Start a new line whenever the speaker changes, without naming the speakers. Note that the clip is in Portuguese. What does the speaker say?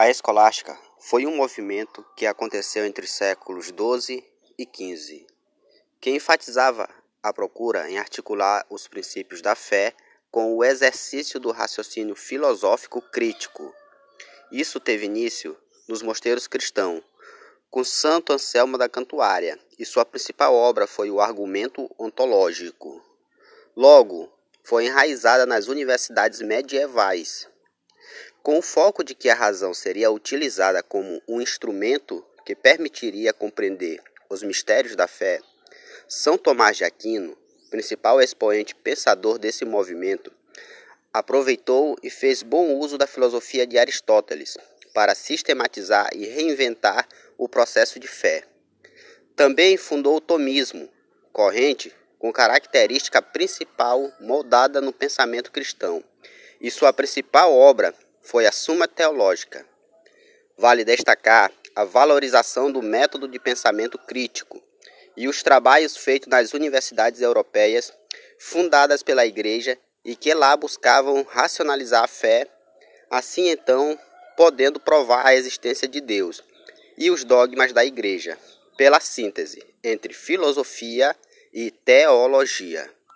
A escolástica foi um movimento que aconteceu entre os séculos XII e XV, que enfatizava a procura em articular os princípios da fé com o exercício do raciocínio filosófico crítico. Isso teve início nos mosteiros cristãos, com Santo Anselmo da Cantuária, e sua principal obra foi o Argumento Ontológico. Logo, foi enraizada nas universidades medievais, com o foco de que a razão seria utilizada como um instrumento que permitiria compreender os mistérios da fé, São Tomás de Aquino, principal expoente pensador desse movimento, aproveitou e fez bom uso da filosofia de Aristóteles para sistematizar e reinventar o processo de fé. Também fundou o tomismo, corrente com característica principal moldada no pensamento cristão, e sua principal obra foi a Suma Teológica. Vale destacar a valorização do método de pensamento crítico e os trabalhos feitos nas universidades europeias fundadas pela Igreja e que lá buscavam racionalizar a fé, assim então podendo provar a existência de Deus e os dogmas da Igreja, pela síntese entre filosofia e teologia.